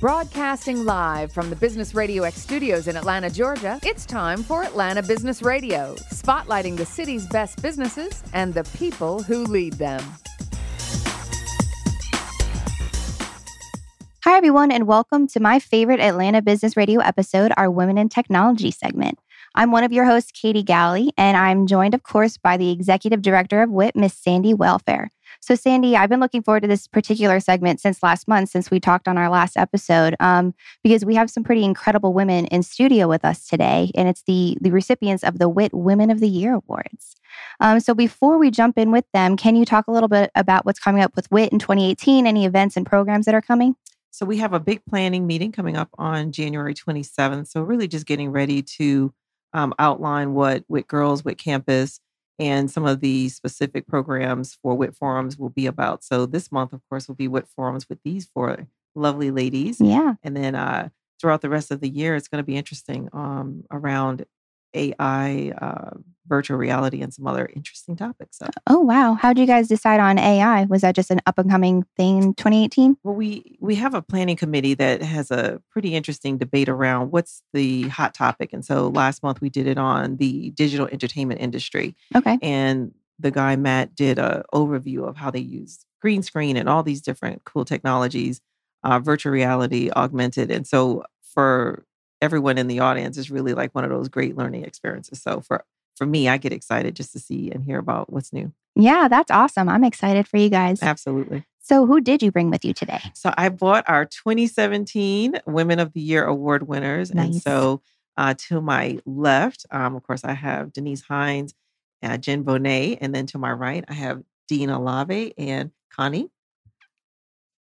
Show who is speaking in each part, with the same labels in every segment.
Speaker 1: Broadcasting live from the Business Radio X studios in Atlanta, Georgia, it's time for Atlanta Business Radio, spotlighting the city's best businesses and the people who lead them.
Speaker 2: Hi, everyone, and welcome to my favorite Atlanta Business Radio episode, our Women in Technology segment. I'm one of your hosts, Katie Galley, and I'm joined, of course, by the Executive Director of WIT, Miss Sandy Welfare. So, Sandy, I've been looking forward to this particular segment since last month, since we talked on our last episode, um, because we have some pretty incredible women in studio with us today, and it's the the recipients of the WIT Women of the Year awards. Um, so, before we jump in with them, can you talk a little bit about what's coming up with WIT in 2018? Any events and programs that are coming?
Speaker 3: So, we have a big planning meeting coming up on January 27th. So, really just getting ready to um, outline what WIT Girls, WIT Campus, and some of the specific programs for WIT Forums will be about. So this month, of course, will be WIT Forums with these four lovely ladies.
Speaker 2: Yeah.
Speaker 3: And then uh, throughout the rest of the year, it's going to be interesting um, around AI, uh, virtual reality, and some other interesting topics. So.
Speaker 2: Oh wow! How did you guys decide on AI? Was that just an up and coming thing in 2018?
Speaker 3: Well, we we have a planning committee that has a pretty interesting debate around what's the hot topic, and so last month we did it on the digital entertainment industry.
Speaker 2: Okay.
Speaker 3: And the guy Matt did a overview of how they use green screen and all these different cool technologies, uh, virtual reality, augmented, and so for everyone in the audience is really like one of those great learning experiences. So for for me, I get excited just to see and hear about what's new.
Speaker 2: Yeah, that's awesome. I'm excited for you guys.
Speaker 3: Absolutely.
Speaker 2: So, who did you bring with you today?
Speaker 3: So, I bought our 2017 Women of the Year award winners.
Speaker 2: Nice.
Speaker 3: And so, uh, to my left, um, of course, I have Denise Hines, uh, Jen Bonnett. And then to my right, I have Dean Alavi and Connie.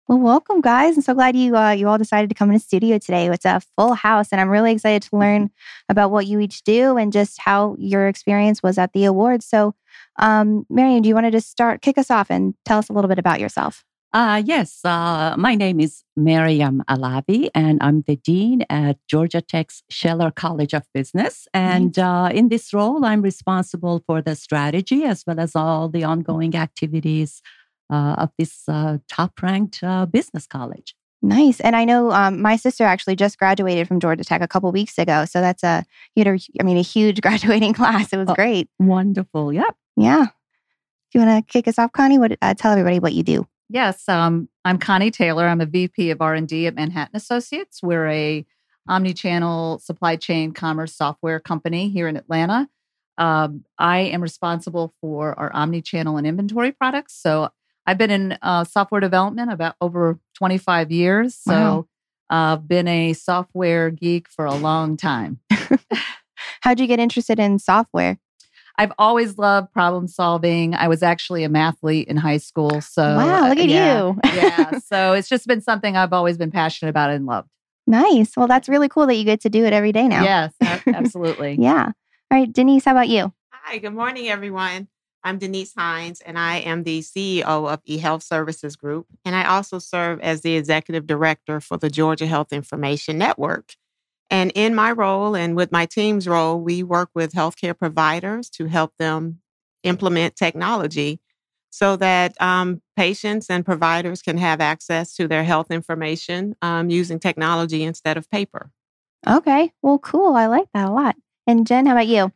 Speaker 2: Well, welcome, guys. I'm so glad you uh, you all decided to come in the studio today. It's a full house, and I'm really excited to learn about what you each do and just how your experience was at the awards. So, um, Maryam, do you want to just start kick us off and tell us a little bit about yourself?
Speaker 4: Uh, yes, uh, my name is Maryam Alavi, and I'm the dean at Georgia Tech's Scheller College of Business. And uh, in this role, I'm responsible for the strategy as well as all the ongoing activities of this uh, top ranked uh, business college.
Speaker 2: Nice. And I know um, my sister actually just graduated from Georgia Tech a couple weeks ago. So that's a, you know, I mean, a huge graduating class. It was
Speaker 4: Oh.
Speaker 2: great.
Speaker 4: Wonderful. Yep.
Speaker 2: Yeah. Do you want to kick us off, Connie? What, uh, tell everybody what you do.
Speaker 5: Yes, um, I'm Connie Taylor. I'm a VP of R&D at Manhattan Associates. We're a omni-channel supply chain commerce software company here in Atlanta. Um, I am responsible for our omni-channel and inventory products. So I've been in uh, software development about over 25 years. So
Speaker 2: Wow.
Speaker 5: uh, I've been a software geek for a long time.
Speaker 2: How'd you get interested in software?
Speaker 5: I've always loved problem solving. I was actually a mathlete in high school. So
Speaker 2: wow, look at
Speaker 5: yeah.
Speaker 2: you.
Speaker 5: yeah. So it's just been something I've always been passionate about and loved.
Speaker 2: nice. Well, that's really cool that you get to do it every day now.
Speaker 5: Yes, absolutely.
Speaker 2: Yeah. All right, Denise, how about you?
Speaker 6: Hi, good morning, everyone. I'm Denise Hines, and I am the CEO of eHealth Services Group. And I also serve as the executive director for the Georgia Health Information Network. And in my role and with my team's role, we work with healthcare providers to help them implement technology so that um, patients and providers can have access to their health information um, using technology instead of paper.
Speaker 2: Okay. Well, cool. I like that a lot. And Jen, how about you?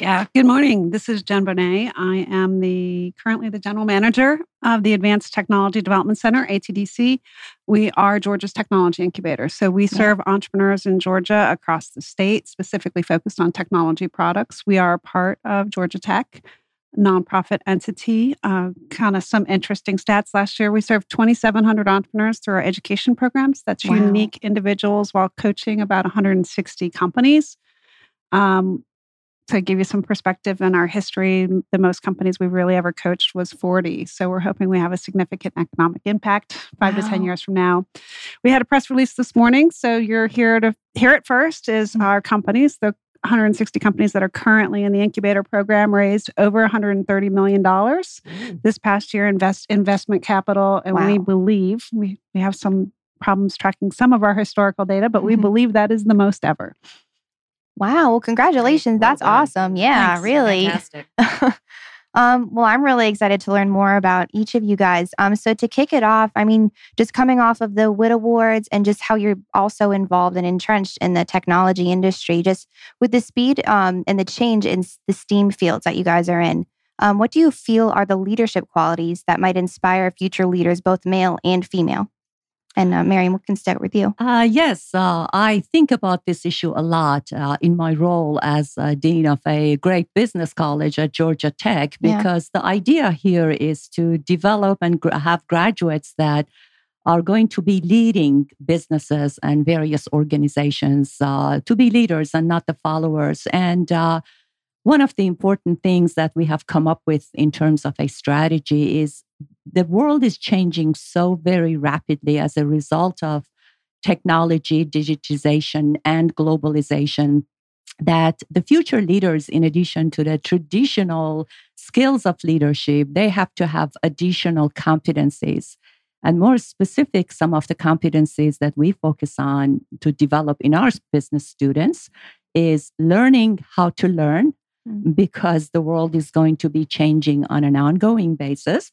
Speaker 7: Yeah. Good morning. This is Jen Bonnett. I am the currently the general manager of the Advanced Technology Development Center (ATDC). We are Georgia's technology incubator. So we serve entrepreneurs in Georgia across the state, specifically focused on technology products. We are part of Georgia Tech, nonprofit entity. Uh, kind of some interesting stats. Last year, we served 2,700 entrepreneurs through our education programs. That's
Speaker 2: Wow.
Speaker 7: unique individuals while coaching about 160 companies. Um, to give you some perspective in our history, the most companies we've really ever coached was 40. So we're hoping we have a significant economic impact five to 10 years from now. We had a press release this morning. So you're here to hear it first is
Speaker 2: Mm.
Speaker 7: our companies, the 160 companies that are currently in the incubator program raised over 130 million dollars this past year invest investment capital and we believe we, we have some problems tracking some of our historical data but we
Speaker 2: Mhm.
Speaker 7: believe that is the most ever
Speaker 2: Wow. Well, congratulations.
Speaker 3: Well
Speaker 2: That's
Speaker 3: done.
Speaker 2: awesome. Yeah,
Speaker 5: Thanks.
Speaker 2: really.
Speaker 5: Fantastic.
Speaker 2: Um, well, I'm really excited to learn more about each of you guys. Um, so to kick it off, I mean, just coming off of the WIT Awards and just how you're also involved and entrenched in the technology industry, just with the speed um, and the change in the STEAM fields that you guys are in. Um, what do you feel are the leadership qualities that might inspire future leaders, both male and female? And uh, Miriam, we can start with you.
Speaker 4: Uh, yes, uh, I think about this issue a lot uh, in my role as dean of a great business college at Georgia Tech, because yeah. the idea here is to develop and gra- have graduates that are going to be leading businesses and various organizations uh, to be leaders and not the followers. And uh, one of the important things that we have come up with in terms of a strategy is the world is changing so very rapidly as a result of technology, digitization, and globalization that the future leaders, in addition to the traditional skills of leadership, they have to have additional competencies. And more specific, some of the competencies that we focus on to develop in our business students is learning how to learn mm-hmm. because the world is going to be changing on an ongoing basis.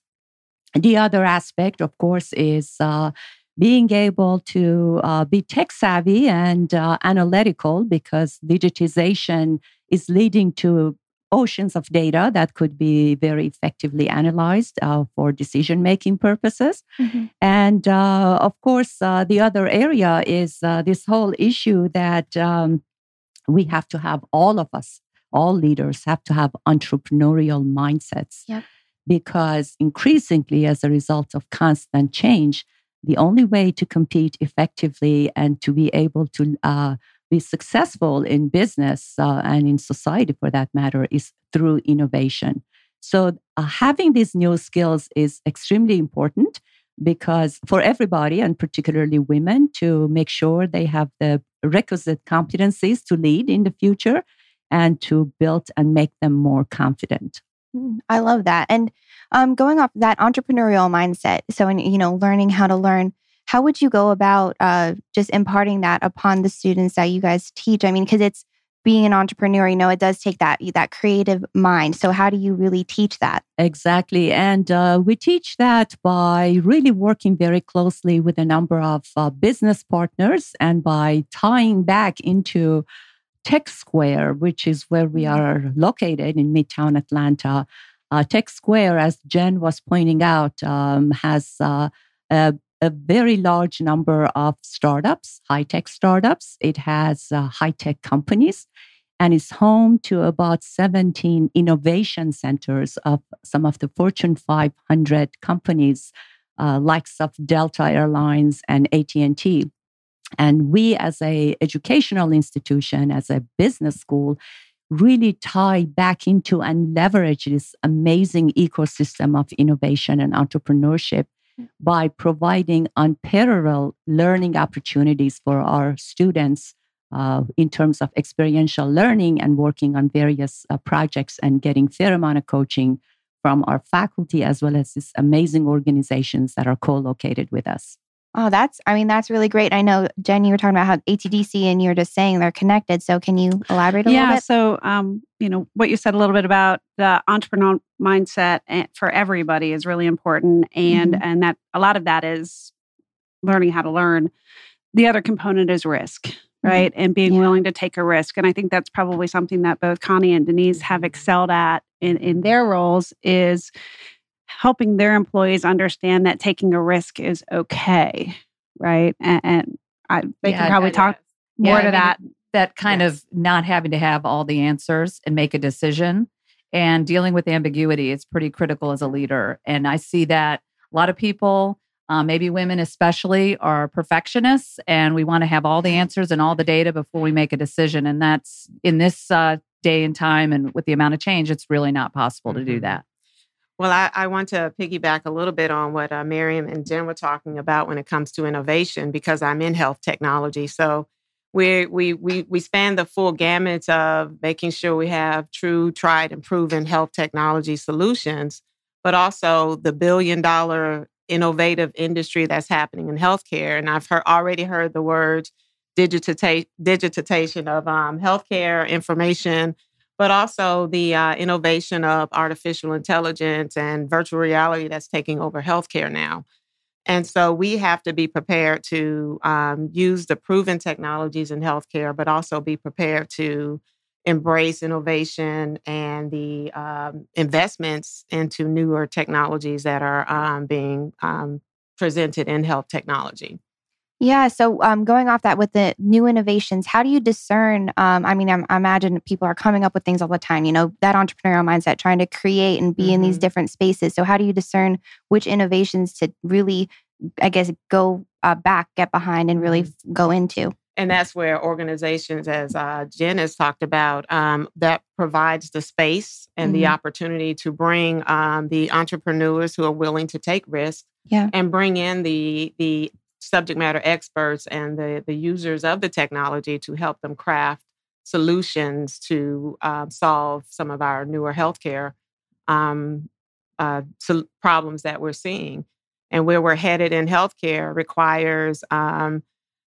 Speaker 4: The other aspect, of course, is uh, being able to uh, be tech savvy and uh, analytical because digitization is leading to oceans of data that could be very effectively analyzed uh, for decision making purposes. Mm-hmm. And uh, of course, uh, the other area is this whole issue that um, we have to have all of us, all leaders, have to have entrepreneurial mindsets. Yep because increasingly, as a result of constant change, the only way to compete effectively and to be able to uh, be successful in business uh, and in society for that matter is through innovation. So, uh, having these new skills is extremely important because for everybody, and particularly women, to make sure they have the requisite competencies to lead in the future and to build and make them more confident.
Speaker 2: Mm, I love that. And um, going off that entrepreneurial mindset, so in, you know, learning how to learn, how would you go about uh, just imparting that upon the students that you guys teach? I mean, because it's being an entrepreneur, you know, it does take that that creative mind. So how do you really teach that?
Speaker 4: Exactly, and uh, we teach that by really working very closely with a number of uh, business partners and by tying back into Tech Square, which is where we mm-hmm. are located in Midtown Atlanta. Uh, Tech Square, as Jen was pointing out, um, has uh, a, a, very large number of startups, high tech startups. It has uh, high tech companies and is home to about 17 innovation centers of some of the Fortune 500 companies, uh, likes of Delta Airlines and AT&T. And we, as a educational institution, as a business school, really tie back into and leverage this amazing ecosystem of innovation and entrepreneurship by providing unparalleled learning opportunities for our students uh, in terms of experiential learning and working on various uh, projects and getting fair amount of coaching from our faculty as well as these amazing organizations that are co-located with us.
Speaker 2: Oh, that's, I mean, that's really great. I know, Jen, you were talking about how ATDC and you're just saying they're connected. So can you elaborate a
Speaker 7: yeah,
Speaker 2: little bit?
Speaker 7: Yeah, so, um, you know, what you said a little bit about the entrepreneur mindset for everybody is really important. And, mm-hmm. and that a lot of that is learning how to learn. The other component is risk, mm-hmm. right? Mm-hmm. And being yeah. willing to take a risk. And I think that's probably something that both Connie and Denise have excelled at in, in their roles is helping their employees understand that taking a risk is okay, right? And, and I, they yeah, can probably talk yeah. more yeah, to I mean, that.
Speaker 5: That kind yes. of not having to have all the answers and make a decision and dealing with ambiguity is pretty critical as a leader. And I see that a lot of people, uh, maybe women especially, are perfectionists and we want to have all the answers and all the data before we make a decision. And that's in this uh, day and time and with the amount of change, it's really not possible mm-hmm. to do mm-hmm. that.
Speaker 6: Well, I, I, want to piggyback a little bit on what uh, Miriam and Jen were talking about when it comes to innovation, because I'm in health technology. So we we we we span the full gamut of making sure we have true, tried, and proven health technology solutions, but also the billion dollar innovative industry that's happening in healthcare. And I've already heard the word digitization of um, healthcare information but also the uh, innovation of artificial intelligence and virtual reality that's taking over healthcare now. And so we have to be prepared to um, use the proven technologies in healthcare, but also be prepared to embrace innovation and the um, investments into newer technologies that are um, being um, presented in health technology.
Speaker 2: Yeah. So, um, going off that with the new innovations, how do you discern? Um, I mean, I'm, i imagine people are coming up with things all the time, you know, that entrepreneurial mindset, trying to create and be mm-hmm. in these mm-hmm. different spaces. So, how do you discern which innovations to really, I guess, go uh, back, get behind, and really mm-hmm. go into?
Speaker 6: And that's where organizations, as uh, Jen has talked about, um, that provides the space and mm-hmm. the opportunity to bring um, the entrepreneurs who are willing to take risks
Speaker 2: yeah.
Speaker 6: and bring in the the subject matter experts and the, the users of the technology to help them craft solutions to uh, solve some of our newer healthcare um, uh, problems that we're seeing. And where we're headed in healthcare requires um,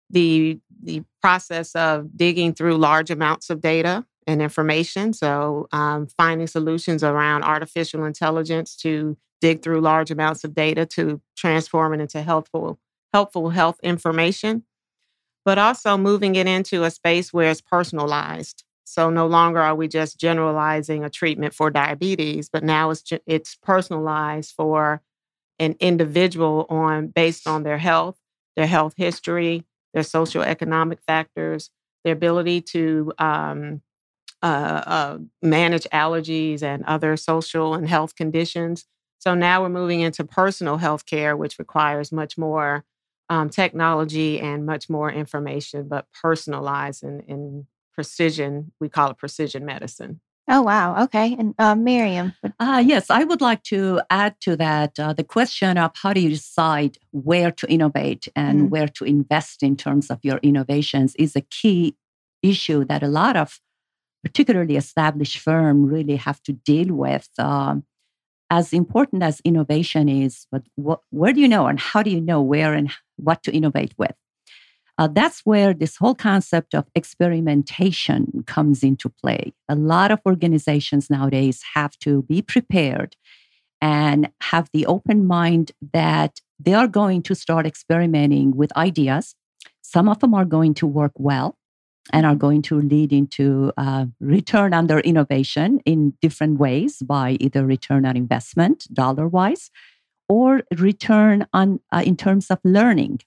Speaker 6: the the process of digging through large amounts of data and information. So um, finding solutions around artificial intelligence to dig through large amounts of data to transform it into helpful helpful health information, but also moving it into a space where it's personalized. So no longer are we just generalizing a treatment for diabetes, but now it's it's personalized for an individual on based on their health, their health history, their social economic factors, their ability to um, uh, uh, manage allergies and other social and health conditions. So now we're moving into personal health care, which requires much more um, technology and much more information, but personalized and in precision. We call it precision medicine.
Speaker 2: Oh, wow. Okay. And uh, Miriam.
Speaker 4: Uh, yes, I would like to add to that uh, the question of how do you decide where to innovate and mm-hmm. where to invest in terms of your innovations is a key issue that a lot of particularly established firm really have to deal with. Um, as important as innovation is, but what, where do you know and how do you know where and what to innovate with? Uh, that's where this whole concept of experimentation comes into play. A lot of organizations nowadays have to be prepared and have the open mind that they are going to start experimenting with ideas. Some of them are going to work well and are going to lead into uh, return on their innovation in different ways by either return on investment, dollar wise, or return on uh, in terms of learning.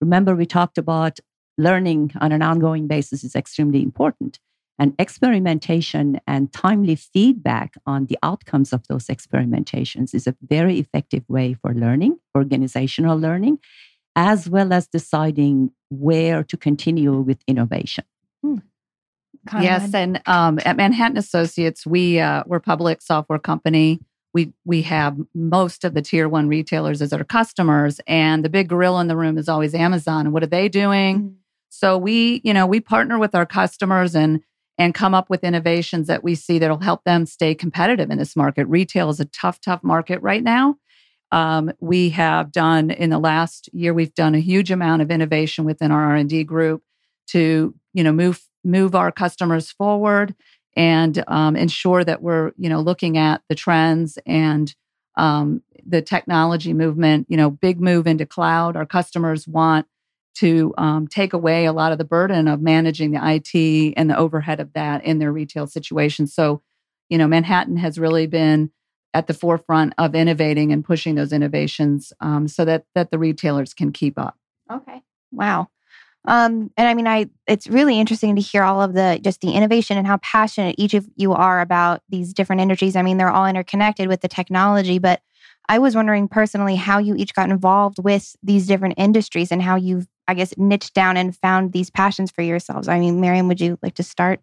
Speaker 4: Remember, we talked about learning on an ongoing basis is extremely important. And experimentation and timely feedback on the outcomes of those experimentations is a very effective way for learning, organizational learning, as well as deciding where to continue with innovation.
Speaker 5: Hmm. Yes, and um, at Manhattan Associates, we uh, we're a public software company. We we have most of the tier one retailers as our customers, and the big gorilla in the room is always Amazon. And what are they doing? Mm-hmm. So we, you know, we partner with our customers and and come up with innovations that we see that'll help them stay competitive in this market. Retail is a tough, tough market right now. Um, we have done in the last year, we've done a huge amount of innovation within our R and D group to you know move move our customers forward and um, ensure that we're you know looking at the trends and um, the technology movement you know big move into cloud. Our customers want to um, take away a lot of the burden of managing the it and the overhead of that in their retail situation. So you know manhattan has really been at the forefront of innovating and pushing those innovations um, so that that the retailers can keep up.
Speaker 2: Okay. Wow um, and I mean, I it's really interesting to hear all of the just the innovation and how passionate each of you are about these different industries. I mean, they're all interconnected with the technology, but I was wondering personally how you each got involved with these different industries and how you've, I guess, niched down and found these passions for yourselves. I mean, Miriam, would you like to start?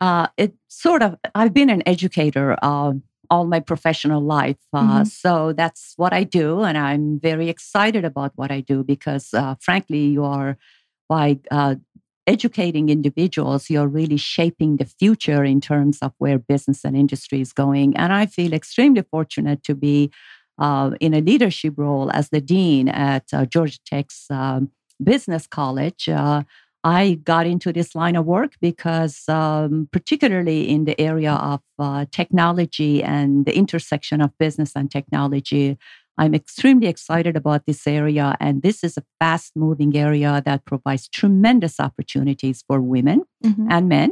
Speaker 4: Uh, it sort of, I've been an educator. Uh, all my professional life. Uh, mm-hmm. So that's what I do. And I'm very excited about what I do because, uh, frankly, you are, by uh, educating individuals, you're really shaping the future in terms of where business and industry is going. And I feel extremely fortunate to be uh, in a leadership role as the dean at uh, Georgia Tech's um, Business College. I got into this line of work because, um, particularly in the area of uh, technology and the intersection of business and technology, I'm extremely excited about this area. And this is a fast moving area that provides tremendous opportunities for women
Speaker 2: Mhm.
Speaker 4: and men.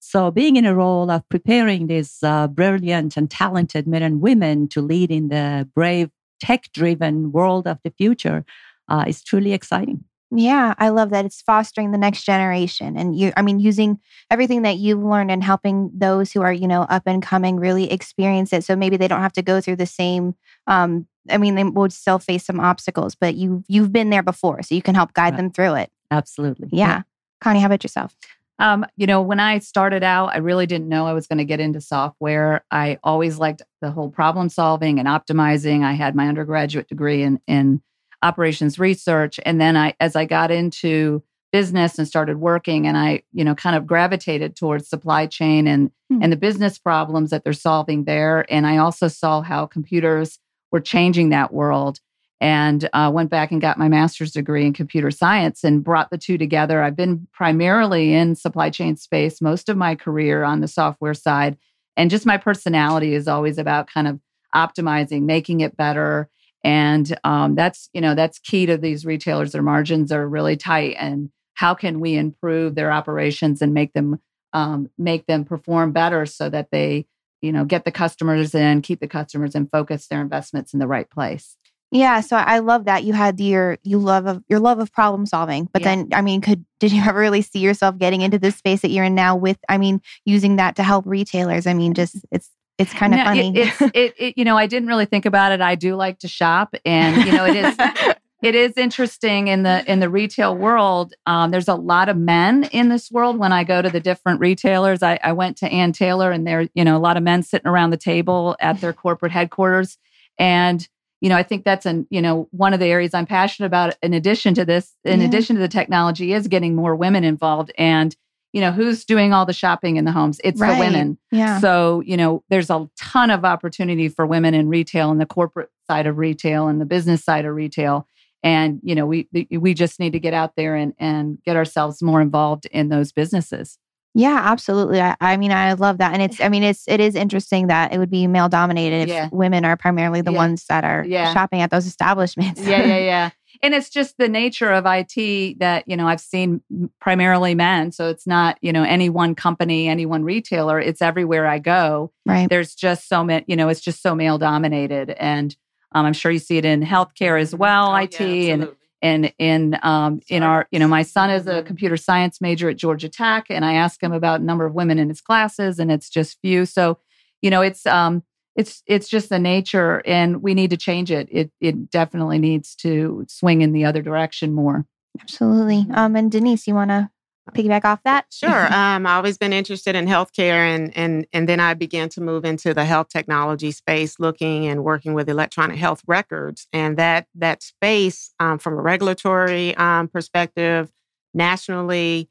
Speaker 4: So, being in a role of preparing these uh, brilliant and talented men and women to lead in the brave, tech driven world of the future uh, is truly exciting.
Speaker 2: Yeah, I love that it's fostering the next generation and you I mean using everything that you've learned and helping those who are, you know, up and coming really experience it so maybe they don't have to go through the same um I mean they would still face some obstacles, but you you've been there before so you can help guide
Speaker 4: Right.
Speaker 2: them through it.
Speaker 4: Absolutely.
Speaker 2: Yeah. Connie, how about yourself?
Speaker 5: Um, you know, when I started out, I really didn't know I was going to get into software. I always liked the whole problem solving and optimizing. I had my undergraduate degree in in operations research, and then I, as I got into business and started working, and I, you know, kind of gravitated towards supply chain and
Speaker 2: Hmm.
Speaker 5: and the business problems that they're solving there. And I also saw how computers were changing that world and uh, went back and got my master's degree in computer science and brought the two together. I've been primarily in supply chain space most of my career on the software side. And just my personality is always about kind of optimizing, making it better. And um, that's, you know, that's key to these retailers. Their margins are really tight. And how can we improve their operations and make them um, make them perform better so that they, you know, get the customers in, keep the customers and focus their investments in the right place.
Speaker 2: Yeah, so I love that you had your you love of your love of problem solving. But
Speaker 5: Yeah.
Speaker 2: then I mean, could did you ever really see yourself getting into this space that you're in now with I mean, using that to help retailers? I mean, just it's it's kind of
Speaker 5: No,
Speaker 2: funny.
Speaker 5: It, it's, it, it, you know, I didn't really think about it. I do like to shop, and you know, it is it is interesting in the in the retail world. Um, there's a lot of men in this world. When I go to the different retailers, I, I went to Ann Taylor, and there, you know, a lot of men sitting around the table at their corporate headquarters, and you know, I think that's an you know one of the areas I'm passionate about. In addition to this, in
Speaker 2: Yeah.
Speaker 5: addition to the technology, is getting more women involved, and you know, who's doing all the shopping in the homes? It's
Speaker 2: Right.
Speaker 5: the women.
Speaker 2: yeah.
Speaker 5: So, you know, there's a ton of opportunity for women in retail and the corporate side of retail and the business side of retail. And, you know, we we just need to get out there and and get ourselves more involved in those businesses.
Speaker 2: Yeah, absolutely. I, I mean, I love that, and it's. I mean, it's. It is interesting that it would be male dominated if
Speaker 5: Yeah.
Speaker 2: women are primarily the
Speaker 5: Yeah.
Speaker 2: ones that are
Speaker 5: Yeah.
Speaker 2: shopping at those establishments.
Speaker 5: Yeah, yeah, yeah. And it's just the nature of IT that, you know, I've seen primarily men. So it's not, you know, any one company, any one retailer. It's everywhere I go.
Speaker 2: right.
Speaker 5: there's just so many, you know, it's just so male dominated. And um, I'm sure you see it in healthcare as well,
Speaker 6: Oh,
Speaker 5: IT,
Speaker 6: yeah,
Speaker 5: and and in um, in our, you know, my son is a computer science major at Georgia Tech, and I ask him about number of women in his classes, and it's just few. So, you know, it's um, it's it's just the nature, and we need to change it. It it definitely needs to swing in the other direction more.
Speaker 2: Absolutely. Um, and Denise, you want to piggyback off that?
Speaker 6: Sure. Um, I've always been interested in healthcare, and and and then I began to move into the health technology space, looking and working with electronic health records, and that that space um, from a regulatory um, perspective, nationally,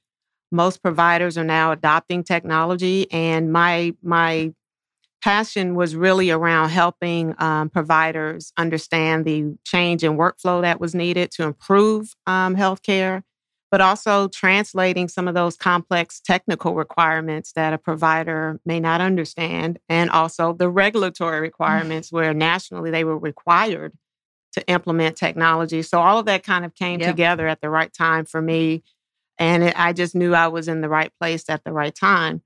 Speaker 6: most providers are now adopting technology, and my my passion was really around helping um, providers understand the change in workflow that was needed to improve um, healthcare but also translating some of those complex technical requirements that a provider may not understand, and also the regulatory requirements where nationally they were required to implement technology. So all of that kind of came together at the right time for me. And it, I just knew I was in the right place at the right time.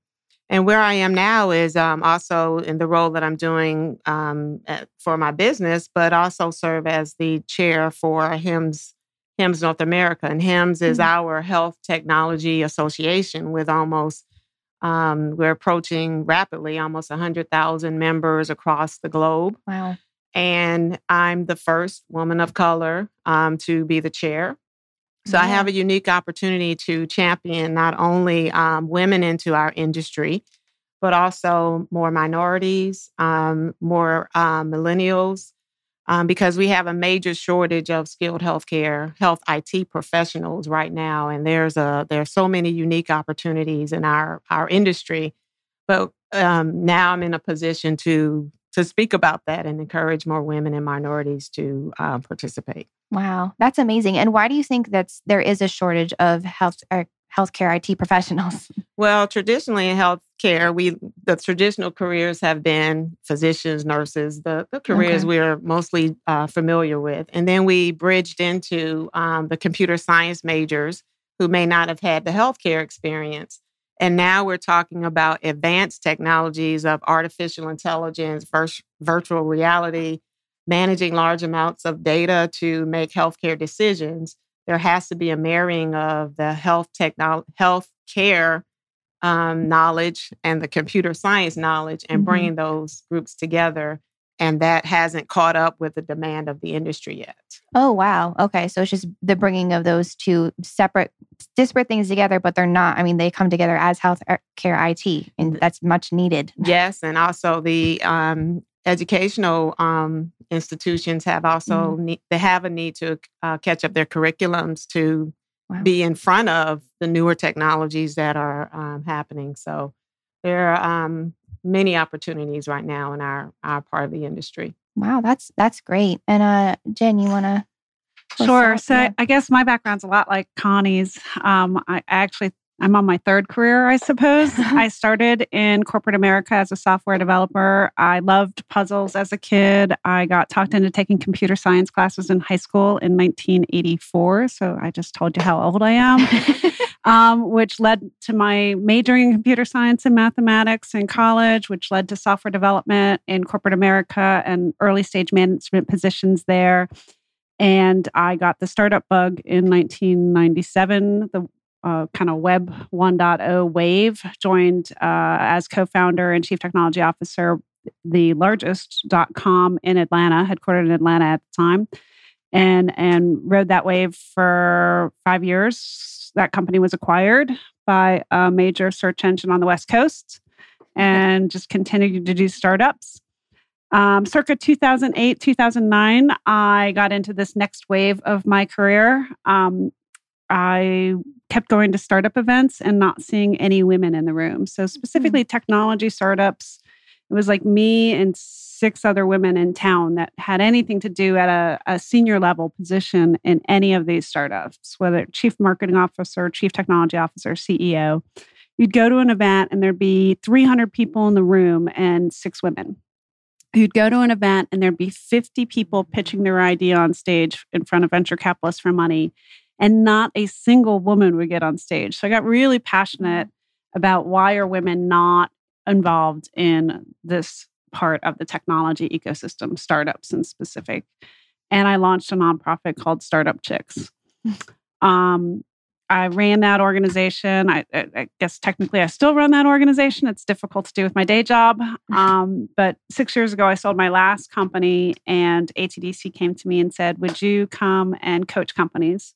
Speaker 6: And where I am now is um, also in the role that I'm doing um, for my business, but also serve as the chair for HIMSS HIMSS North America. And HIMSS is
Speaker 2: Mhm.
Speaker 6: our health technology association with almost, um, we're approaching rapidly almost 100,000 members across the globe.
Speaker 2: Wow.
Speaker 6: And I'm the first woman of color um, to be the chair. So I have a unique opportunity to champion not only um, women into our industry, but also more minorities, um, more um, millennials, um, because we have a major shortage of skilled healthcare, health IT professionals right now, and there's a there are so many unique opportunities in our our industry. But um, now I'm in a position to to speak about that and encourage more women and minorities to uh, participate.
Speaker 2: Wow, that's amazing. And why do you think that's there is a shortage of health uh, healthcare IT professionals?
Speaker 6: Well, traditionally in healthcare, we the traditional careers have been physicians, nurses, the, the careers
Speaker 2: Okay.
Speaker 6: we're mostly uh, familiar with, and then we bridged into um, the computer science majors who may not have had the healthcare experience. And now we're talking about advanced technologies of artificial intelligence, vir- virtual reality, managing large amounts of data to make healthcare decisions. There has to be a marrying of the health technology, health care um, knowledge and the computer science knowledge, and
Speaker 2: Mhm.
Speaker 6: bringing those groups together. And that hasn't caught up with the demand of the industry yet.
Speaker 2: Oh, wow. Okay. So it's just the bringing of those two separate, disparate things together, but they're not. I mean, they come together as health er, care IT, and that's much needed.
Speaker 6: Yes, and also the um, educational um, institutions have also need, they have a need to uh, catch up their curriculums to
Speaker 2: Wow.
Speaker 6: be in front of the newer technologies that are um, happening. So there um, many opportunities right now in our our part of the industry.
Speaker 2: Wow, that's that's great. And uh, Jen, you want to?
Speaker 7: Sure. So
Speaker 2: Yeah.
Speaker 7: I guess my background's a lot like Connie's. Um, I actually I'm on my third career, I suppose. I started in corporate America as a software developer. I loved puzzles as a kid. I got talked into taking computer science classes in high school in 1984. So I just told you how old I am. um, which led to my majoring in computer science and mathematics in college, which led to software development in corporate America and early stage management positions there. And I got the startup bug in 1997, the uh, kind of web 1.0 wave, joined uh, as co founder and chief technology officer, the largest dot com in Atlanta, headquartered in Atlanta at the time. And, and rode that wave for five years. That company was acquired by a major search engine on the West Coast and just continued to do startups. Um, circa 2008, 2009, I got into this next wave of my career. Um, I kept going to startup events and not seeing any women in the room. So, specifically, technology startups. It was like me and six other women in town that had anything to do at a, a senior level position in any of these startups, whether chief marketing officer, chief technology officer, CEO. You'd go to an event and there'd be 300 people in the room and six women you'd go to an event and there'd be 50 people pitching their idea on stage in front of venture capitalists for money and not a single woman would get on stage so i got really passionate about why are women not involved in this part of the technology ecosystem startups in specific and i launched a nonprofit called startup chicks um, I ran that organization. I, I, guess technically I still run that organization. It's difficult to do with my day job. Um, but six years ago, I sold my last company, and ATDC came to me and said, Would you come and coach companies?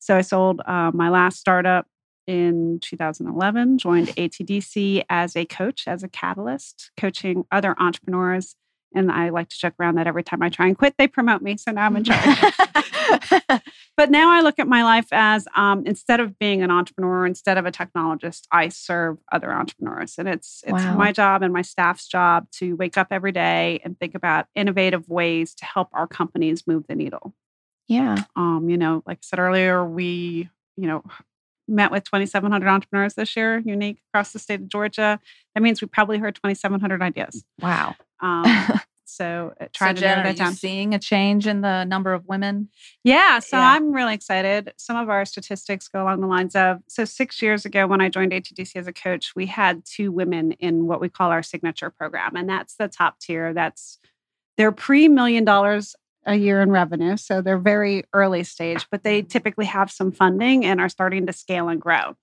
Speaker 7: So I sold uh, my last startup in 2011, joined ATDC as a coach, as a catalyst, coaching other entrepreneurs. And I like to joke around that every time I try and quit, they promote me. So now I'm in charge. but now I look at my life as um, instead of being an entrepreneur, instead of a technologist, I serve other entrepreneurs, and it's it's
Speaker 2: Wow.
Speaker 7: my job and my staff's job to wake up every day and think about innovative ways to help our companies move the needle.
Speaker 2: yeah.
Speaker 7: Um, you know, like I said earlier, we you know met with 2,700 entrepreneurs this year, unique across the state of Georgia. That means we probably heard 2,700 ideas.
Speaker 2: Wow.
Speaker 7: Um, so uh,
Speaker 5: So
Speaker 7: to
Speaker 5: Jen,
Speaker 7: narrow that
Speaker 5: you
Speaker 7: down.
Speaker 5: seeing a change in the number of women?
Speaker 7: Yeah, so
Speaker 5: Yeah.
Speaker 7: I'm really excited. Some of our statistics go along the lines of so six years ago, when I joined ATDC as a coach, we had two women in what we call our signature program, and that's the top tier. That's they're pre million dollars a year in revenue, so they're very early stage, but they typically have some funding and are starting to scale and grow.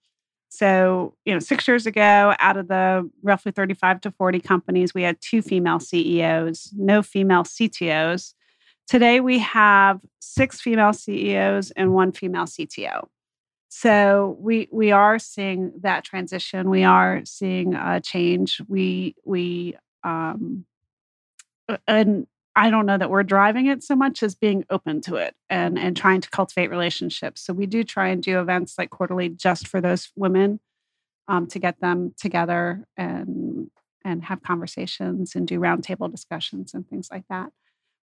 Speaker 7: So, you know, six years ago, out of the roughly 35 to 40 companies, we had two female CEOs, no female CTOs. Today, we have six female CEOs and one female CTO. So we we are seeing that transition. We are seeing a change. We we um, and I don't know that we're driving it so much as being open to it and and trying to cultivate relationships. So we do try and do events like quarterly just for those women um, to get them together and and have conversations and do roundtable discussions and things like that.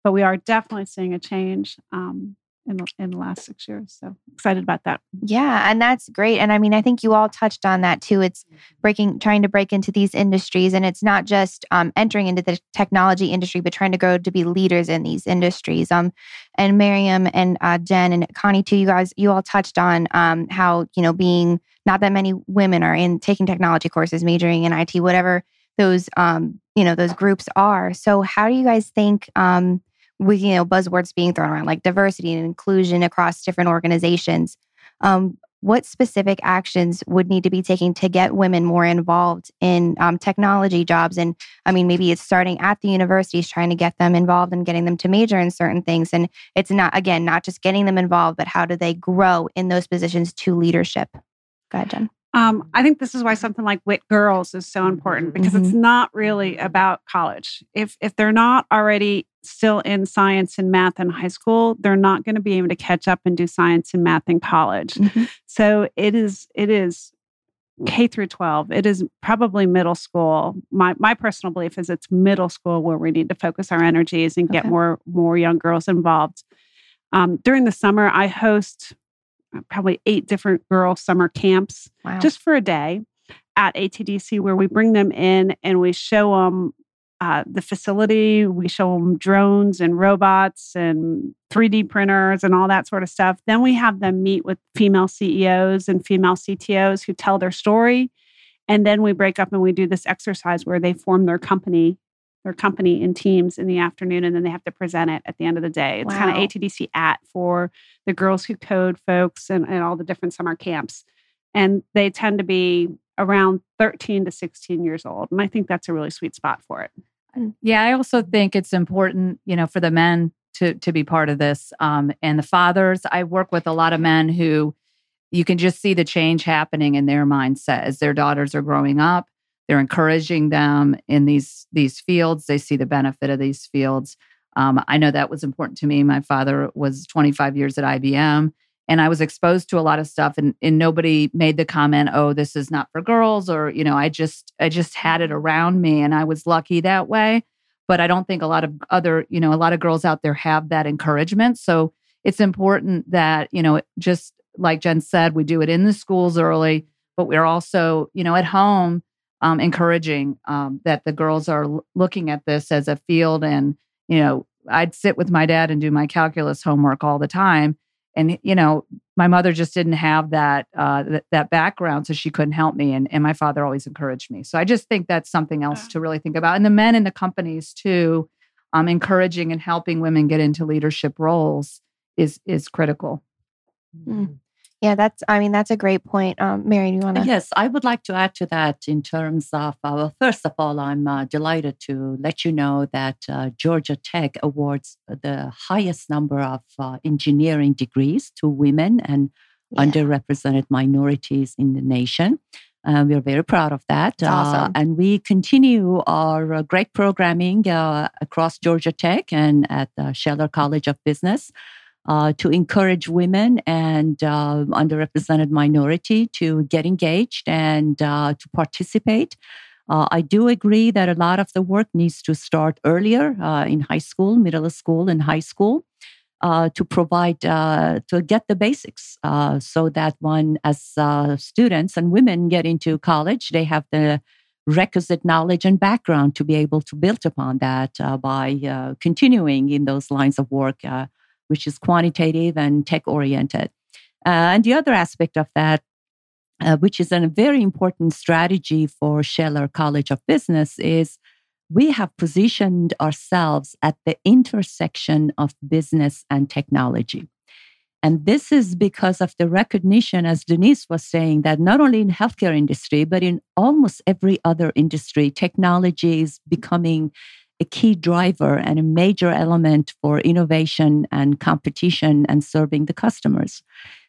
Speaker 7: But we are definitely seeing a change um, in the, in the last six years. So excited about that.
Speaker 2: Yeah, and that's great. And I mean, I think you all touched on that too. It's breaking, trying to break into these industries, and it's not just um, entering into the technology industry, but trying to grow to be leaders in these industries. Um, and Miriam and uh, Jen and Connie too. You guys, you all touched on um, how you know being not that many women are in taking technology courses, majoring in IT, whatever those um, you know those groups are. So, how do you guys think? Um, with you know buzzwords being thrown around like diversity and inclusion across different organizations. Um, what specific actions would need to be taken to get women more involved in um, technology jobs? And i mean maybe it's starting at the universities trying to get them involved and getting them to major in certain things. And it's not again not just getting them involved but how do they grow in those positions to leadership? Go ahead jen
Speaker 7: um, I think this is why something like WIT Girls is so important because
Speaker 2: Mhm.
Speaker 7: it's not really about college. If if they're not already still in science and math in high school, they're not going to be able to catch up and do science and math in college.
Speaker 2: Mhm.
Speaker 7: So it is it is K through 12. It is probably middle school. My my personal belief is it's middle school where we need to focus our energies and get
Speaker 2: Okay.
Speaker 7: more more young girls involved. Um, during the summer, I host probably eight different girl summer camps
Speaker 2: wow
Speaker 7: just for a day at ATDC where we bring them in and we show them uh, the facility. We show them drones and robots and 3D printers and all that sort of stuff. Then we have them meet with female CEOs and female CTOs who tell their story. And then we break up and we do this exercise where they form their company, their company in teams in the afternoon, and then they have to present it at the end of the day. It's kind of
Speaker 2: Wow.
Speaker 7: ATDC at for the girls who code folks and, and all the different summer camps and they tend to be around 13 to 16 years old and i think that's a really sweet spot for it
Speaker 5: Yeah, I also think it's important, you know, for the men to to be part of this, um, and the fathers. I work with a lot of men who you can just see the change happening in their mindset as their daughters are growing up. They're encouraging them in these these fields. They see the benefit of these fields. Um, I know that was important to me. My father was 25 years at IBM, and I was exposed to a lot of stuff, and, and nobody made the comment, "Oh, this is not for girls," or you know, I just I just had it around me, and I was lucky that way. But I don't think a lot of other, you know, a lot of girls out there have that encouragement. So it's important that you know, just like Jen said, we do it in the schools early, but we're also, you know, at home um, encouraging um, that the girls are l- looking at this as a field. And, you know, I'd sit with my dad and do my calculus homework all the time. And, you know, my mother just didn't have that uh, th- that background, so she couldn't help me. And, and my father always encouraged me. So I just think that's something else to really think about. And the men in the companies too, um, encouraging and helping women get into leadership roles is is critical.
Speaker 2: Mm. Yeah that's i mean that's a great point um, mary do you want to
Speaker 4: Yes, I would like to add to that in terms of, uh, well, first of all, I'm uh, delighted to let you know that uh, Georgia Tech awards the highest number of uh, engineering degrees to women and underrepresented minorities in the nation. Uh, we're very proud of that.
Speaker 2: That's awesome.
Speaker 4: Uh, and we continue our uh, great programming uh, across Georgia Tech and at the Scheller College of Business uh, to encourage women and uh, underrepresented minority to get engaged and uh, to participate. Uh, I do agree that a lot of the work needs to start earlier uh, in high school, middle school, and high school uh, to provide to get the basics, so that one, as students and women get into college, they have the requisite knowledge and background to be able to build upon that by continuing in those lines of work, which is quantitative and tech oriented. Uh, and the other aspect of that uh, which is a very important strategy for Scheller College of Business, is we have positioned ourselves at the intersection of business and technology. And this is because of the recognition, as Denise was saying, that not only in healthcare industry, but in almost every other industry, technology is becoming a key driver and a major element for innovation and competition and serving the customers.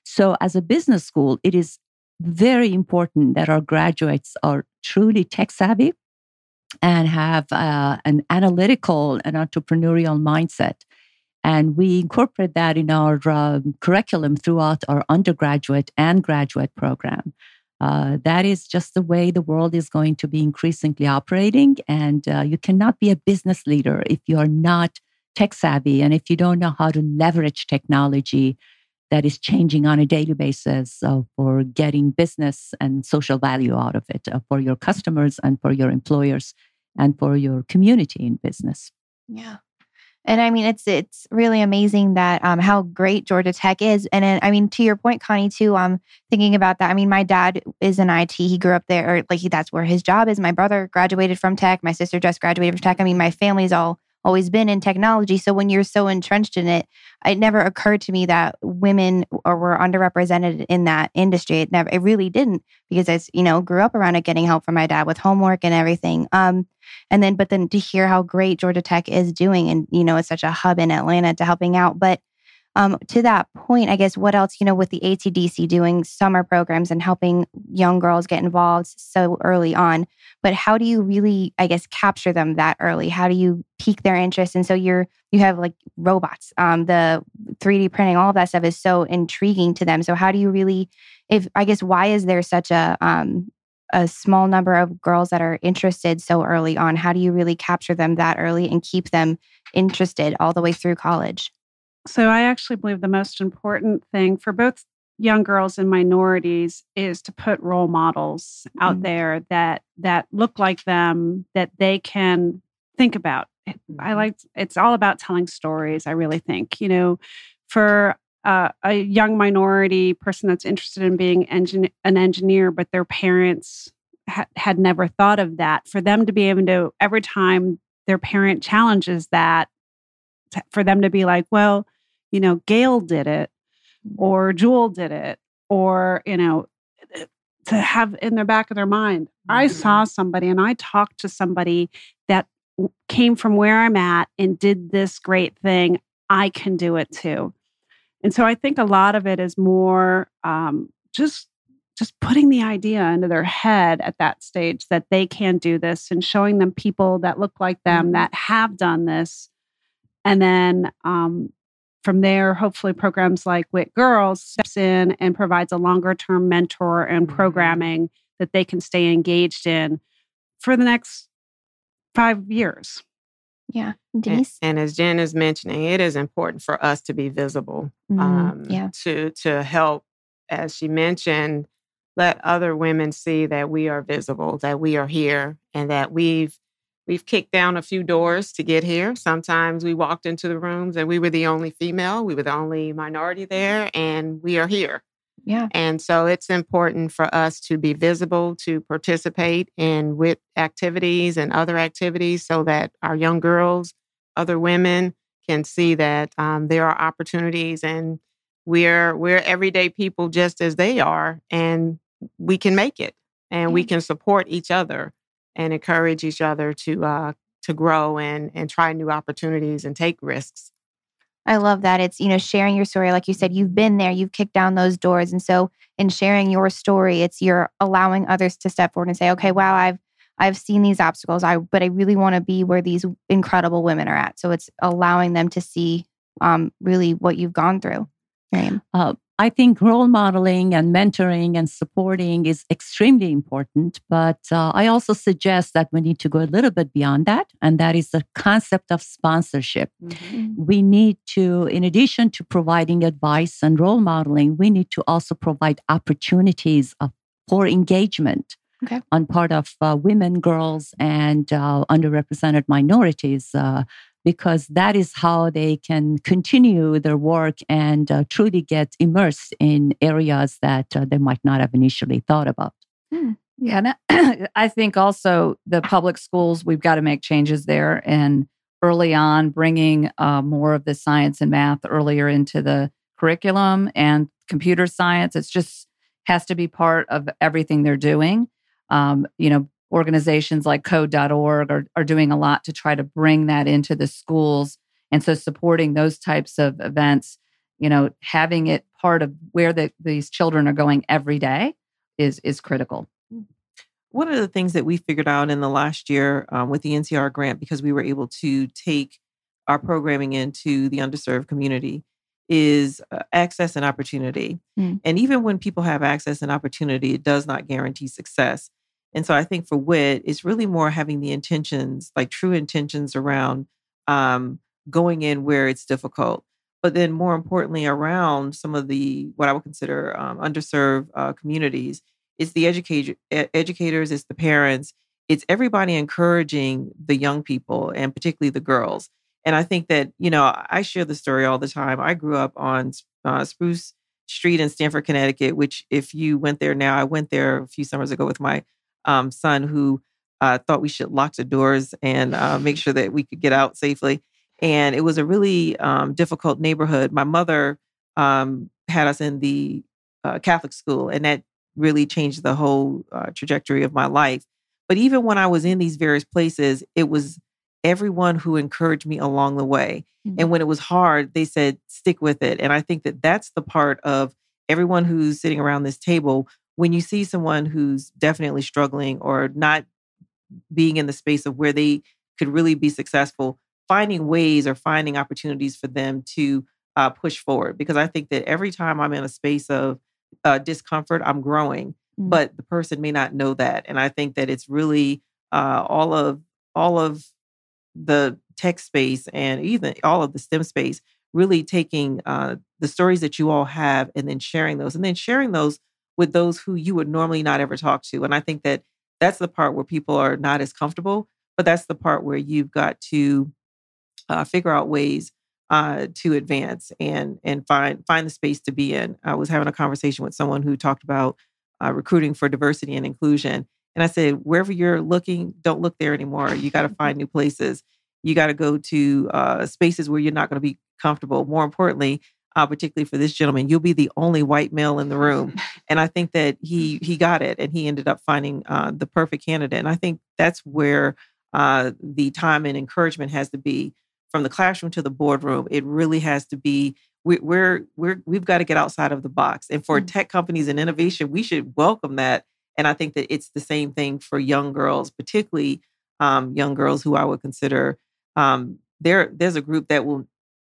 Speaker 4: So, as a business school, it is very important that our graduates are truly tech savvy and have uh, an analytical and entrepreneurial mindset. And we incorporate that in our um, curriculum throughout our undergraduate and graduate program. Uh, that is just the way the world is going to be increasingly operating. And uh, you cannot be a business leader if you are not tech savvy and if you don't know how to leverage technology that is changing on a daily basis uh, for getting business and social value out of it uh, for your customers and for your employers and for your community in business.
Speaker 2: Yeah. And I mean, it's it's really amazing that um, how great Georgia Tech is. And I mean, to your point, Connie, too. I'm um, thinking about that. I mean, my dad is in IT. He grew up there, or like he, that's where his job is. My brother graduated from Tech. My sister just graduated from Tech. I mean, my family's all always been in technology. So when you're so entrenched in it, it never occurred to me that women or were underrepresented in that industry. It never, it really didn't because I, you know, grew up around it, getting help from my dad with homework and everything. Um, and then, but then to hear how great Georgia Tech is doing, and you know, it's such a hub in Atlanta to helping out. But um, to that point, I guess what else, you know, with the ATDC doing summer programs and helping young girls get involved so early on, but how do you really, I guess, capture them that early? How do you pique their interest? And so you're, you have like robots, um, the 3D printing, all of that stuff is so intriguing to them. So how do you really, if, I guess, why is there such a, um, a small number of girls that are interested so early on? How do you really capture them that early and keep them interested all the way through college?
Speaker 7: So I actually believe the most important thing for both young girls and minorities is to put role models out mm-hmm. there that that look like them that they can think about. I mm-hmm. like it's all about telling stories, I really think. You know, for uh, a young minority person that's interested in being engin- an engineer, but their parents ha- had never thought of that, for them to be able to, every time their parent challenges that, for them to be like, well, you know, Gail did it or Jewel did it or, you know, to have in the back of their mind. Mm-hmm. I saw somebody and I talked to somebody that came from where I'm at and did this great thing. I can do it too. And so I think a lot of it is more um, just just putting the idea into their head at that stage that they can do this and showing them people that look like them mm-hmm. that have done this and then um, from there, hopefully, programs like WIT Girls steps in and provides a longer term mentor and mm-hmm. programming that they can stay engaged in for the next five years.
Speaker 2: Yeah, Denise.
Speaker 6: And, and, as Jen is mentioning, it is important for us to be visible. Mm, um, yeah. To to help, as she mentioned, let other women see that we are visible, that we are here, and that we've We've kicked down a few doors to get here. Sometimes we walked into the rooms and we were the only female, we were the only minority there, and we are here.
Speaker 2: Yeah.
Speaker 6: And so it's important for us to be visible, to participate in WIT activities and other activities so that our young girls, other women can see that um, there are opportunities and we're we're everyday people just as they are and we can make it and yeah. we can support each other and encourage each other to uh, to grow and and try new opportunities and take risks.
Speaker 2: I love that. It's, you know, sharing your story. Like you said, you've been there, you've kicked down those doors. And so in sharing your story, it's you're allowing others to step forward and say, okay, wow, I've I've seen these obstacles. I but I really want to be where these incredible women are at. So it's allowing them to see um, really what you've gone through.
Speaker 4: Uh, I think role modeling and mentoring and supporting is extremely important. But uh, I also suggest that we need to go a little bit beyond that. And that is the concept of sponsorship. Mm-hmm. We need to, in addition to providing advice and role modeling, we need to also provide opportunities of, for engagement. Okay. On part of uh, women, girls, and uh, underrepresented minorities, uh, because that is how they can continue their work and uh, truly get immersed in areas that uh, they might not have initially thought about.
Speaker 5: Hmm. Yeah, and I think also the public schools, we've got to make changes there and early on bringing uh, more of the science and math earlier into the curriculum and computer science. It's just has to be part of everything they're doing. Um, you know, organizations like code.org are, are doing a lot to try to bring that into the schools. And so supporting those types of events, you know, having it part of where the, these children are going every day is is critical.
Speaker 3: One of the things that we figured out in the last year um, with the NCR grant, because we were able to take our programming into the underserved community, is uh, access and opportunity. Mm. And even when people have access and opportunity, it does not guarantee success. And so I think for WIT, it's really more having the intentions, like true intentions around um, going in where it's difficult. but then more importantly, around some of the what I would consider um, underserved uh, communities, it's the educators, it's the parents, it's everybody encouraging the young people and particularly the girls. And I think that, you know, I share the story all the time. I grew up on uh, Spruce Street in Stamford, Connecticut, which if you went there now, I went there a few summers ago with my um, son who uh, thought we should lock the doors and uh, make sure that we could get out safely. And it was a really um, difficult neighborhood. My mother um, had us in the uh, Catholic school, and that really changed the whole uh, trajectory of my life. But even when I was in these various places, it was everyone who encouraged me along the way. Mm-hmm. And when it was hard, they said, stick with it. And I think that that's the part of everyone who's sitting around this table. When you see someone who's definitely struggling or not being in the space of where they could really be successful, finding ways or finding opportunities for them to uh, push forward. Because I think that every time I'm in a space of uh, discomfort, I'm growing, mm-hmm. but the person may not know that. And I think that it's really uh, all of all of the tech space and even all of the STEM space, really taking uh, the stories that you all have and then sharing those, and then sharing those with those who you would normally not ever talk to. And I think that that's the part where people are not as comfortable, but that's the part where you've got to uh, figure out ways uh, to advance and and find find the space to be in. I was having a conversation with someone who talked about uh, recruiting for diversity and inclusion, and I said, wherever you're looking, don't look there anymore. You got to find new places. You got to go to uh, spaces where you're not going to be comfortable. More importantly, uh, particularly for this gentleman, you'll be the only white male in the room. And I think that he he got it, and he ended up finding uh, the perfect candidate. And I think that's where uh, the time and encouragement has to be from the classroom to the boardroom. It really has to be. We, we're we're we've got to get outside of the box. And for mm-hmm. tech companies and innovation, we should welcome that and I think that it's the same thing for young girls, particularly um, young girls who I would consider um, there. There's a group that will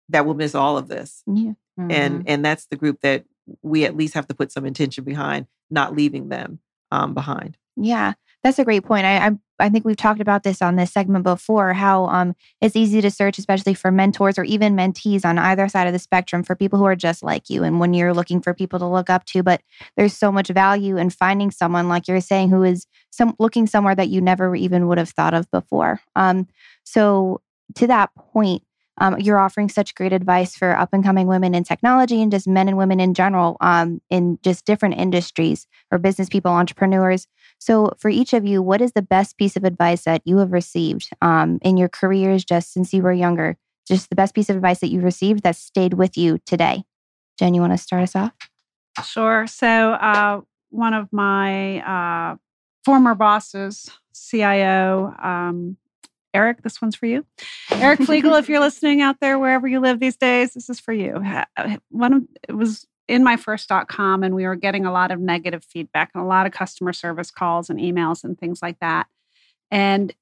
Speaker 3: that will miss all of this,
Speaker 2: yeah.
Speaker 3: Mm-hmm. and and that's the group that we at least have to put some intention behind, not leaving them um, behind.
Speaker 2: Yeah, that's a great point. I, I, I think we've talked about this on this segment before. How um it's easy to search, especially for mentors or even mentees on either side of the spectrum for people who are just like you, and when you're looking for people to look up to. But there's so much value in finding someone like you're saying who is some looking somewhere that you never even would have thought of before. Um, so to that point, um, you're offering such great advice for up and coming women in technology and just men and women in general um, in just different industries or business people, entrepreneurs. So, for each of you, what is the best piece of advice that you have received um, in your careers just since you were younger? Just the best piece of advice that you've received that stayed with you today? Jen, you want to start us off?
Speaker 7: Sure. So, uh, one of my uh, former bosses, CIO, um, Eric, this one's for you. Eric Flegel, if you're listening out there, wherever you live these days, this is for you. One of, it was in my first.com and we were getting a lot of negative feedback and a lot of customer service calls and emails and things like that. And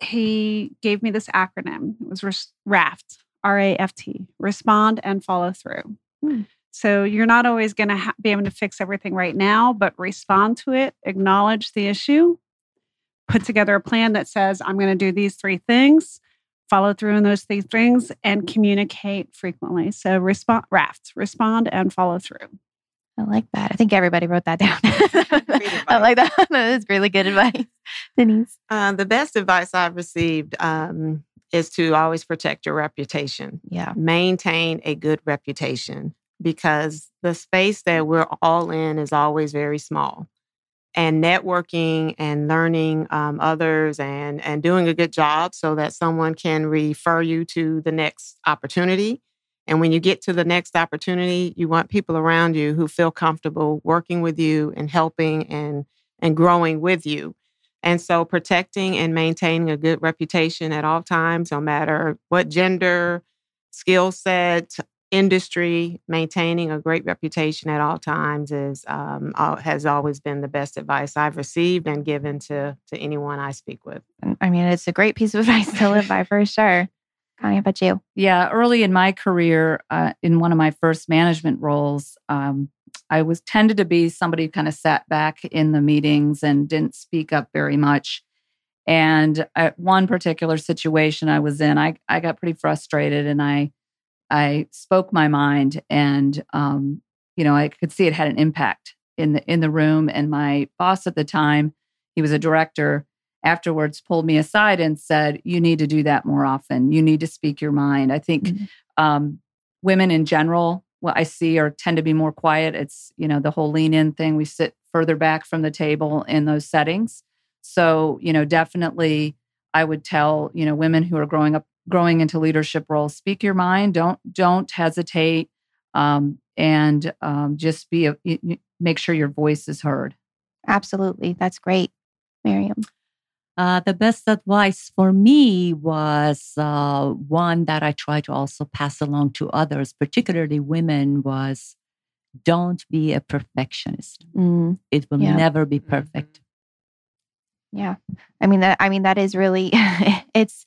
Speaker 7: he gave me this acronym. It was RAFT, R A F T, respond and follow through. Hmm. So you're not always going to ha- be able to fix everything right now, but respond to it, acknowledge the issue, put together a plan that says, I'm going to do these three things follow through on those three things and communicate frequently. So respond rafts, respond and follow through.
Speaker 2: I like that. I think everybody wrote that down. I like that. that is really good advice. Denise.
Speaker 6: Uh, the best advice I've received um, is to always protect your reputation.
Speaker 2: Yeah.
Speaker 6: Maintain a good reputation because the space that we're all in is always very small and networking and learning um, others and and doing a good job so that someone can refer you to the next opportunity. And when you get to the next opportunity you want people around you who feel comfortable working with you and helping and and growing with you. And so protecting and maintaining a good reputation at all times no matter what gender skill set industry, maintaining a great reputation at all times is um, has always been the best advice I've received and given to to anyone I speak with.
Speaker 2: I mean, it's a great piece of advice to live by for sure. Connie, how about you?
Speaker 5: Yeah, early in my career, uh, in one of my first management roles, um, I was tended to be somebody who kind of sat back in the meetings and didn't speak up very much. And at one particular situation I was in, I, I got pretty frustrated and I I spoke my mind, and um, you know, I could see it had an impact in the in the room. And my boss at the time, he was a director. Afterwards, pulled me aside and said, "You need to do that more often. You need to speak your mind." I think mm-hmm. um, women in general, what I see, are tend to be more quiet. It's you know the whole lean in thing. We sit further back from the table in those settings. So you know, definitely, I would tell you know women who are growing up growing into leadership roles speak your mind don't don't hesitate um, and um, just be a, make sure your voice is heard
Speaker 2: absolutely that's great maryam
Speaker 4: uh, the best advice for me was uh, one that I try to also pass along to others, particularly women, was don't be a perfectionist. Mm, it will yeah. never be perfect.
Speaker 2: Yeah. I mean that I mean that is really it's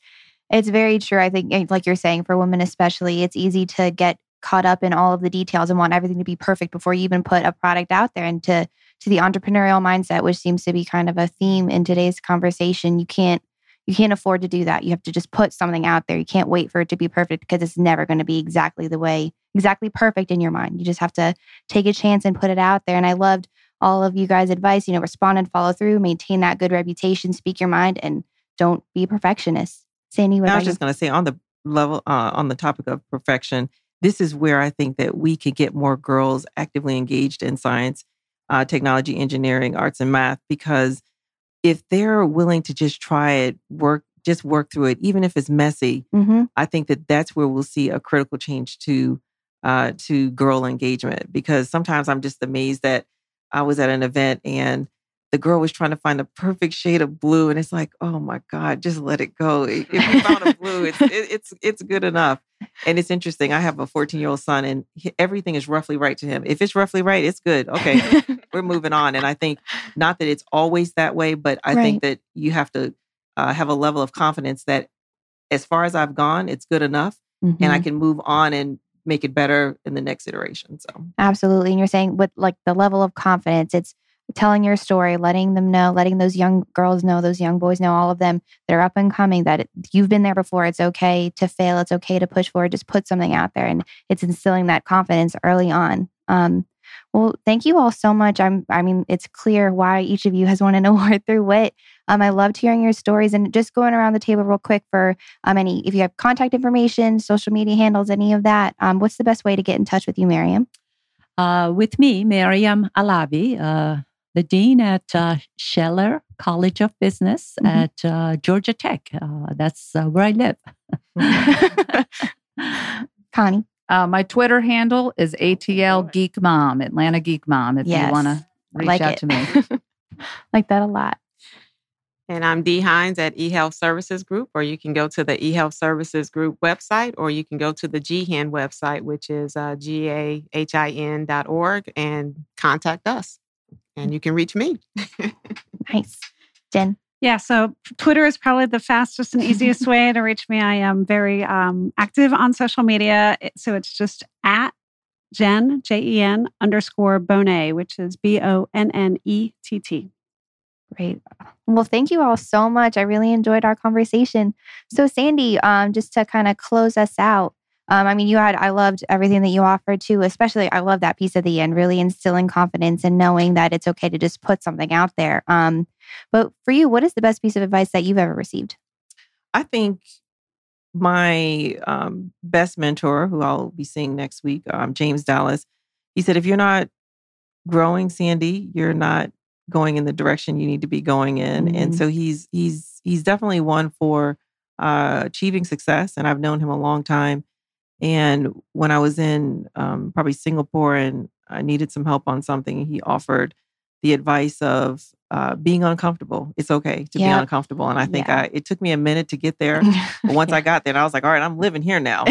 Speaker 2: it's very true. I think, like you're saying, for women especially, it's easy to get caught up in all of the details and want everything to be perfect before you even put a product out there. And to to the entrepreneurial mindset, which seems to be kind of a theme in today's conversation, you can't you can't afford to do that. You have to just put something out there. You can't wait for it to be perfect because it's never going to be exactly the way, exactly perfect in your mind. You just have to take a chance and put it out there. And I loved all of you guys' advice. You know, respond and follow through, maintain that good reputation, speak your mind, and don't be perfectionists. Sandy,
Speaker 3: I was just going to say on the level, uh, on the topic of perfection, this is where I think that we could get more girls actively engaged in science, uh, technology, engineering, arts, and math, because if they're willing to just try it, work, just work through it, even if it's messy, mm-hmm. I think that that's where we'll see a critical change to uh, to girl engagement. Because sometimes I'm just amazed that I was at an event and the girl was trying to find the perfect shade of blue, and it's like, oh my god, just let it go. If you found a blue, it's it, it's it's good enough. And it's interesting. I have a 14 year old son, and he, everything is roughly right to him. If it's roughly right, it's good. Okay, we're moving on. And I think not that it's always that way, but I right. think that you have to uh, have a level of confidence that, as far as I've gone, it's good enough, mm-hmm. and I mm-hmm. can move on and make it better in the next iteration. So
Speaker 2: absolutely. And you're saying with like the level of confidence, it's telling your story, letting them know, letting those young girls know, those young boys know, all of them that are up and coming, that you've been there before. It's okay to fail. It's okay to push forward. Just put something out there, and it's instilling that confidence early on. Um, well, thank you all so much. I'm, I mean, it's clear why each of you has won an award through WIT. Um, I loved hearing your stories and just going around the table real quick for um, any, if you have contact information, social media handles, any of that. Um, what's the best way to get in touch with you, Maryam?
Speaker 4: Uh, with me, Maryam Alavi. Uh, the dean at uh, Scheller College of Business mm-hmm. at uh, Georgia Tech. Uh, that's uh, where I live.
Speaker 2: Connie.
Speaker 5: Uh, my Twitter handle is ATL Geek Mom, Atlanta Geek Mom, if yes, you want to reach like out it. to me.
Speaker 2: like that a lot.
Speaker 6: And I'm Dee Hines at eHealth Services Group, or you can go to the eHealth Services Group website, or you can go to the GHIN website, which is uh, G-A-H-I-N.org, and contact us and you can reach me.
Speaker 2: nice. Jen.
Speaker 7: Yeah, so Twitter is probably the fastest and easiest way to reach me. I am very um, active on social media. So it's just at Jen, J E N underscore Bonnett, which is B O N N E T T.
Speaker 2: Great. Well, thank you all so much. I really enjoyed our conversation. So, Sandy, um, just to kind of close us out, um, I mean, you had, I loved everything that you offered too, especially I love that piece at the end, really instilling confidence and knowing that it's okay to just put something out there. Um, but for you, what is the best piece of advice that you've ever received?
Speaker 3: I think my um, best mentor, who I'll be seeing next week, um, James Dallas, he said, if you're not growing, Sandy, you're not going in the direction you need to be going in. Mm-hmm. And so he's, he's, he's definitely one for uh, achieving success. And I've known him a long time and when I was in um, probably Singapore and I needed some help on something, he offered the advice of uh, being uncomfortable. It's okay to yep. be uncomfortable. And I think yeah. I, it took me a minute to get there. but once I got there, I was like, all right, I'm living here now.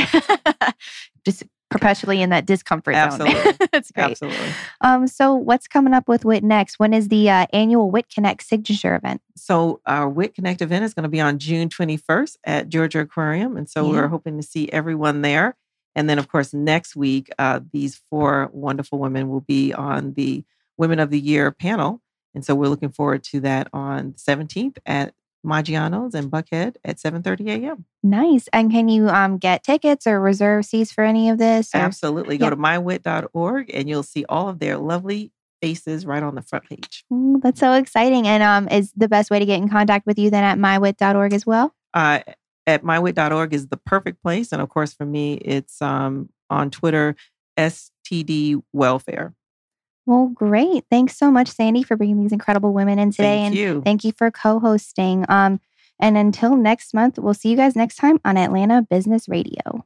Speaker 2: Just perpetually in that discomfort
Speaker 3: Absolutely.
Speaker 2: zone. That's great.
Speaker 3: Absolutely.
Speaker 2: Um, so what's coming up with WIT next? When is the uh, annual WIT Connect signature event?
Speaker 3: So our WIT Connect event is going to be on June 21st at Georgia Aquarium. And so yeah. we're hoping to see everyone there. And then, of course, next week, uh, these four wonderful women will be on the Women of the Year panel. And so we're looking forward to that on the 17th at Maggiano's in Buckhead at 7:30 a.m.
Speaker 2: Nice. And can you um, get tickets or reserve seats for any of this? or-
Speaker 3: Absolutely. Go
Speaker 2: Yeah.
Speaker 3: to mywit.org and you'll see all of their lovely faces right on the front page.
Speaker 2: That's so exciting. And um, is the best way to get in contact with you then at mywit.org as well?
Speaker 3: Uh, at mywit.org is the perfect place. And of course, for me, it's um, on Twitter, STD Welfare.
Speaker 2: Well, great. Thanks so much, Sandy, for bringing these incredible women in today.
Speaker 3: Thank
Speaker 2: and
Speaker 3: you.
Speaker 2: thank you for co hosting. Um, and until next month, we'll see you guys next time on Atlanta Business Radio.